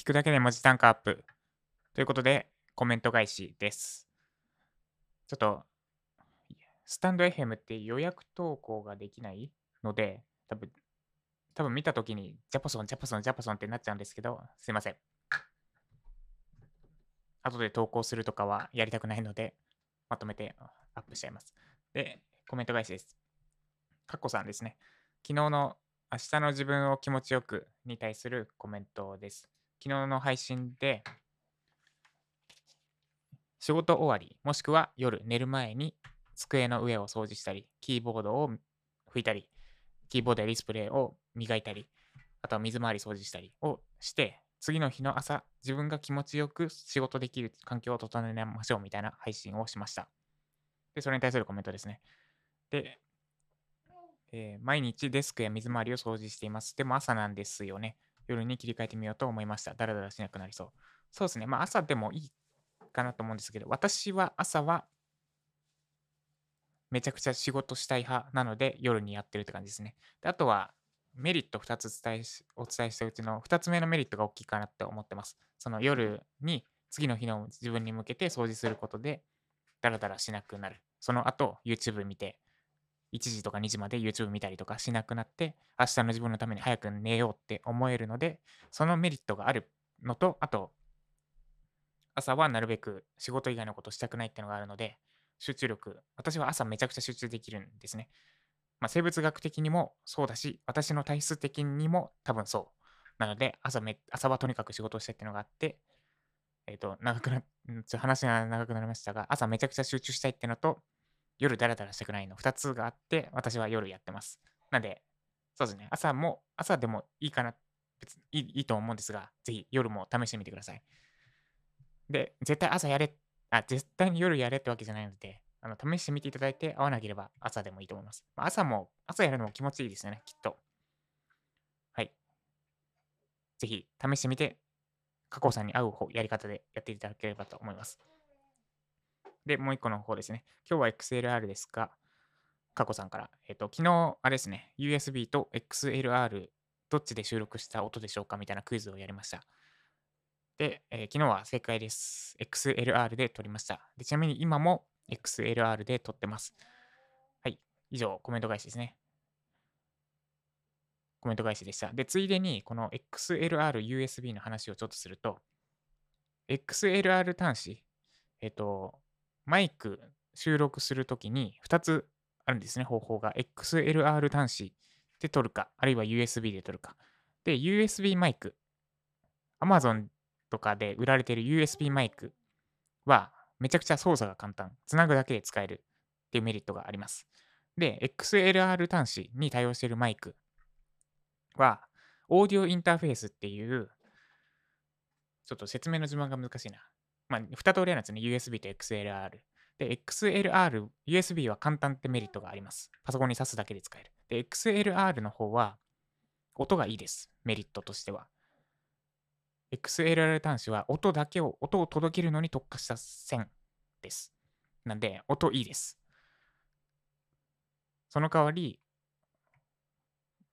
聞くだけで文字単価アップ。ということで、コメント返しです。ちょっと、スタンド FM って予約投稿ができないので、多分、多分見たときに、ジャパソン、ジャパソン、ジャパソンってなっちゃうんですけど、すいません。後で投稿するとかはやりたくないので、まとめてアップしちゃいます。で、コメント返しです。カッコさんですね。昨日の明日の自分を気持ちよくに対するコメントです。昨日の配信で、仕事終わり、もしくは夜寝る前に机の上を掃除したり、キーボードを拭いたり、キーボードやディスプレイを磨いたり、あとは水回り掃除したりをして、次の日の朝、自分が気持ちよく仕事できる環境を整えましょうみたいな配信をしました。で、それに対するコメントですね。で、えー、毎日デスクや水回りを掃除しています。でも朝なんですよね。夜に切り替えてみようと思いました。だらだらしなくなりそう。そうですね。まあ朝でもいいかなと思うんですけど、私は朝はめちゃくちゃ仕事したい派なので夜にやってるって感じですね。であとはメリット2つ伝えお伝えしたうちの2つ目のメリットが大きいかなって思ってます。その夜に次の日の自分に向けて掃除することでダラダラしなくなる。その後 YouTube 見て1時とか2時まで YouTube 見たりとかしなくなって、明日の自分のために早く寝ようって思えるので、そのメリットがあるのと、あと、朝はなるべく仕事以外のことしたくないっていうのがあるので、集中力、私は朝めちゃくちゃ集中できるんですね。まあ、生物学的にもそうだし、私の体質的にも多分そう。なので、朝め朝はとにかく仕事をしたいっていうのがあって、えっ、ー、と、長くな、話が長くなりましたが、朝めちゃくちゃ集中したいっていうのと、夜ダラダラしたくないの2つがあって、私は夜やってます。なんで、そうですね、朝も、朝でもいいかな、別にいいいいと思うんですが、ぜひ夜も試してみてください。で、絶対朝やれ、あ、絶対に夜やれってわけじゃないので、あの試してみていただいて、合わなければ朝でもいいと思います。朝も、朝やるのも気持ちいいですよね、きっと。はい。ぜひ試してみて、加工さんに合うやり方でやっていただければと思います。で、もう一個の方ですね。今日は XLR ですが、過去さんから、えっ、ー、と、昨日、あれですね、USB と XLR、どっちで収録した音でしょうかみたいなクイズをやりました。で、えー、昨日は正解です。XLR で撮りました。でちなみに今も XLR で撮ってます。はい。以上、コメント返しですね。コメント返しでした。で、ついでに、この XLR、USB の話をちょっとすると、XLR 端子、えっ、ー、と、マイク収録するときに2つあるんですね、方法が。XLR 端子で撮るか、あるいは USB で撮るか。で、USB マイク。Amazon とかで売られている USB マイクはめちゃくちゃ操作が簡単。つなぐだけで使えるっていうメリットがあります。で、XLR 端子に対応しているマイクは、オーディオインターフェースっていう、ちょっと説明の順番が難しいな。まあ、2通りあるんですね。USB と XLR。で、XLR、USB は簡単ってメリットがあります。パソコンに挿すだけで使える。で、XLR の方は、音がいいです。メリットとしては。XLR 端子は音だけを、音を届けるのに特化した線です。なんで、音いいです。その代わり、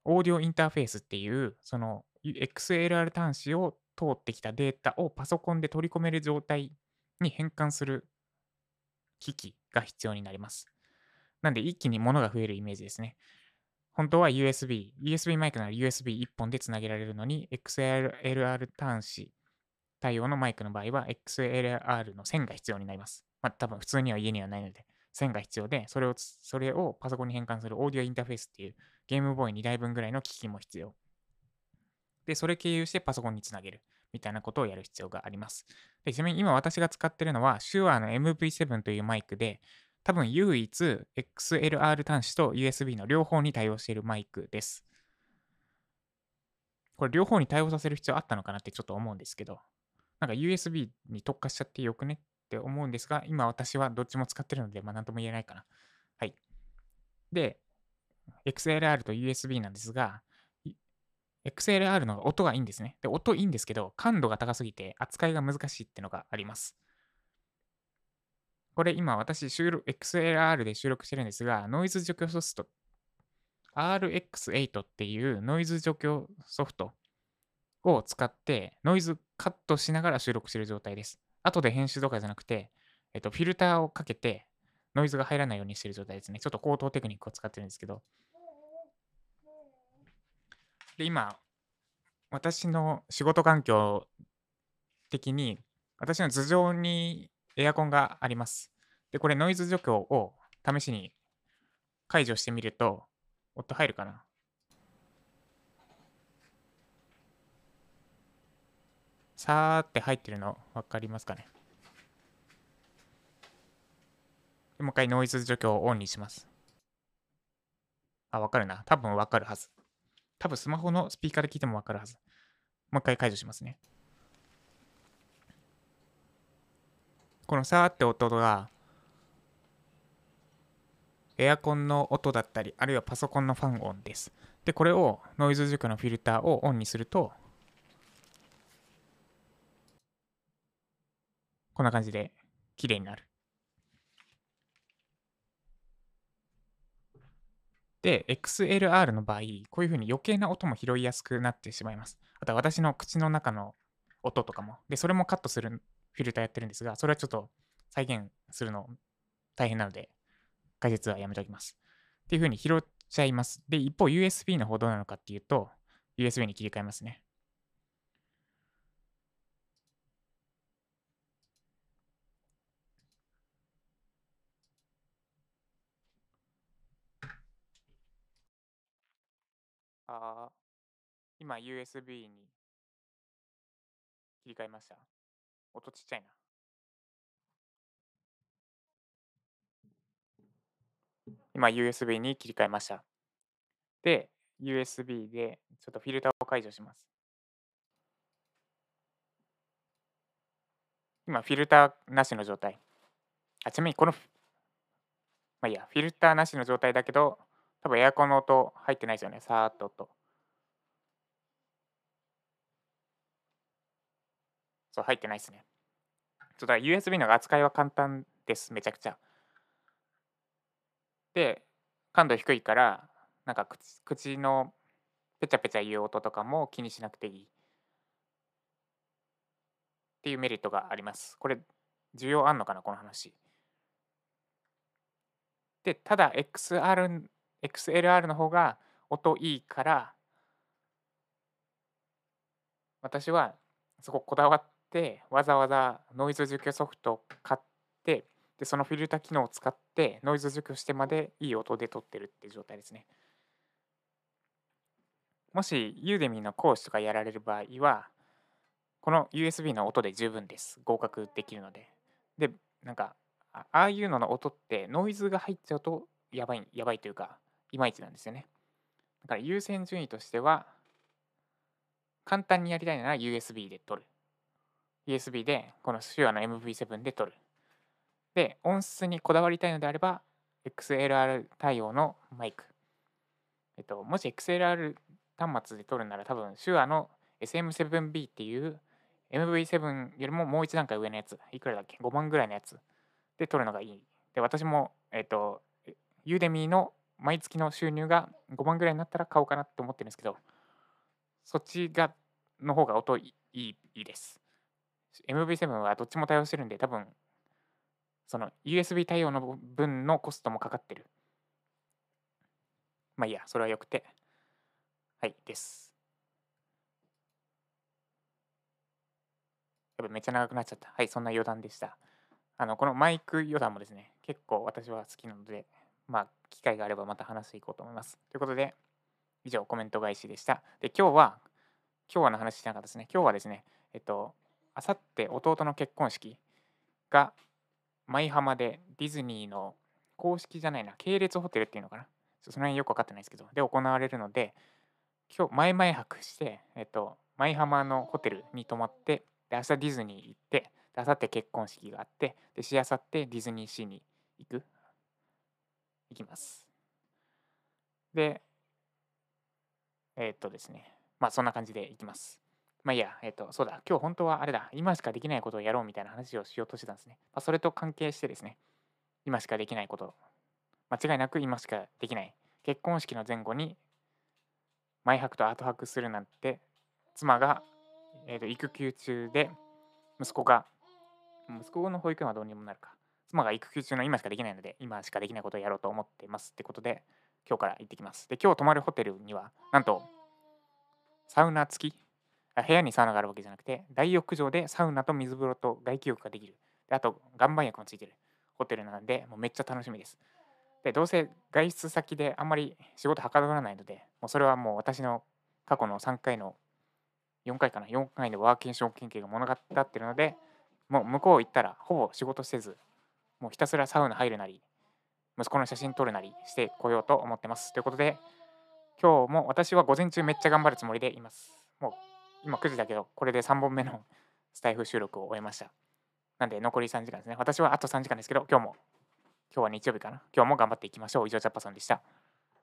オーディオインターフェースっていう、その XLR 端子を通ってきたデータをパソコンで取り込める状態に変換する機器が必要になります。なんで一気に物が増えるイメージですね。本当は USB、USB マイクなら USB1 本でつなげられるのに、XLR 端子対応のマイクの場合は XLR の線が必要になります。まあ多分普通には家にはないので、線が必要で、それをそれをパソコンに変換するオーディオインターフェースっていうゲームボーイ2台分ぐらいの機器も必要。で、それ経由してパソコンにつなげる。みたいなことをやる必要があります。でちなみに今私が使ってるのは、手話の MV7 というマイクで、多分唯一 XLR 端子と USB の両方に対応しているマイクです。これ両方に対応させる必要あったのかなってちょっと思うんですけど、なんか USB に特化しちゃってよくねって思うんですが、今私はどっちも使ってるので、まあなんとも言えないかな。はい。で、XLR と USB なんですが、XLR の音がいいんですね。で、音いいんですけど、感度が高すぎて扱いが難しいってのがあります。これ今私収録、XLR で収録してるんですが、ノイズ除去ソフト、RX8 っていうノイズ除去ソフトを使ってノイズカットしながら収録してる状態です。後で編集とかじゃなくて、えっと、フィルターをかけてノイズが入らないようにしてる状態ですね。ちょっと高等テクニックを使ってるんですけど。で、今、私の仕事環境的に、私の頭上にエアコンがあります。で、これノイズ除去を試しに解除してみると、音入るかなさーって入ってるの分かりますかね？もう一回ノイズ除去をオンにします。あ、わかるな。多分わかるはず。多分スマホのスピーカーで聞いてもわかるはず。もう一回解除しますね。このさーって音が、エアコンの音だったり、あるいはパソコンのファン音です。で、これをノイズ除去のフィルターをオンにすると、こんな感じで綺麗になる。で、XLR の場合、こういうふうに余計な音も拾いやすくなってしまいます。あとは私の口の中の音とかも。で、それもカットするフィルターやってるんですが、それはちょっと再現するの大変なので、解説はやめておきます。っていうふうに拾っちゃいます。で、一方 USB の方どうなのかっていうと、USB に切り替えますね。あ今 USB に切り替えました。音ちっちゃいな。今 USB に切り替えました。で、USB でちょっとフィルターを解除します。今、フィルターなしの状態。あちなみにこの、まあいいや、フィルターなしの状態だけど、多分エアコンの音入ってないですよね。さーっと音。そう、入ってないですね。そうだ、USB の扱いは簡単です。めちゃくちゃ。で、感度低いから、なんか口口のペチャペチャ言う音とかも気にしなくていい。っていうメリットがあります。これ、需要あんのかな、この話。で、ただ XR、XLR の方が音いいから、私はそここだわってわざわざノイズ除去ソフトを買ってでそのフィルター機能を使ってノイズ除去してまでいい音で撮ってるっていう状態ですね。もしユーデミーの講師とかやられる場合はこの USB の音で十分です。合格できるので。で、なんかああいうのの音ってノイズが入っちゃうとやばいやばいというかいまいちなんですよね。だから優先順位としては簡単にやりたいなら USB で撮る。USB でこの手話の MV7 で撮る。で、音質にこだわりたいのであれば、XLR 対応のマイク。えっと、もし XLR 端末で撮るなら多分手話の SM7B っていう MV7 よりももう一段階上のやつ、いくらだっけ ?5 万ぐらいのやつで撮るのがいい。で、私も、えっと、ユーデミーの毎月の収入が5万ぐらいになったら買おうかなと思ってるんですけど、そっちがの方が音いいいいです。MV7 はどっちも対応してるんで、多分、その USB 対応の分のコストもかかってる。まあいいや、それはよくて。はい、です。やっぱめっちゃ長くなっちゃった。はい、そんな余談でした。あの、このマイク余談もですね、結構私は好きなので、まあ、機会があればまた話していこうと思います。ということで、以上、コメント返しでした。で、今日は、今日はの話しなかったですね。今日はですね、えっと、あさって弟の結婚式が舞浜でディズニーの公式じゃないな、系列ホテルっていうのかな。その辺よく分かってないですけど、で行われるので、今日前々泊して、えっと、舞浜のホテルに泊まって、で明日ディズニー行って、で明後日結婚式があって、でしあさってディズニーシーに。行きます。で、えー、っとですね、まあそんな感じで行きます。まあいいや、えっ、と、そうだ、今日本当はあれだ、今しかできないことをやろうみたいな話をしようとしてたんですね。まあ、それと関係してですね、今しかできないこと、間違いなく今しかできない。結婚式の前後に、前泊と後泊するなんて妻が、えー、と育休中で、息子が、息子の保育園はどうにもなるか。妻が育休中の今しかできないので、今しかできないことをやろうと思っていますってことで、今日から行ってきます。で、今日泊まるホテルには、なんと、サウナ付き？部屋にサウナがあるわけじゃなくて、大浴場でサウナと水風呂と外気浴ができる。であと、岩盤浴もついてるホテルなんで、もうめっちゃ楽しみです。で、どうせ外出先であんまり仕事はかどらないので、もうそれはもう私の過去の3回の、4回かな、4回のワーケーション研究が物語ってるので、もう向こう行ったらほぼ仕事せず、もうひたすらサウナ入るなり、息子の写真撮るなりしてこようと思ってます。ということで、今日も私は午前中めっちゃ頑張るつもりでいます。もう今9時だけど、これで3本目のスタイフ収録を終えました。なんで残り3時間ですね。私はあと3時間ですけど、今日も、今日は日曜日かな。今日も頑張っていきましょう。以上、チャッパさんでした。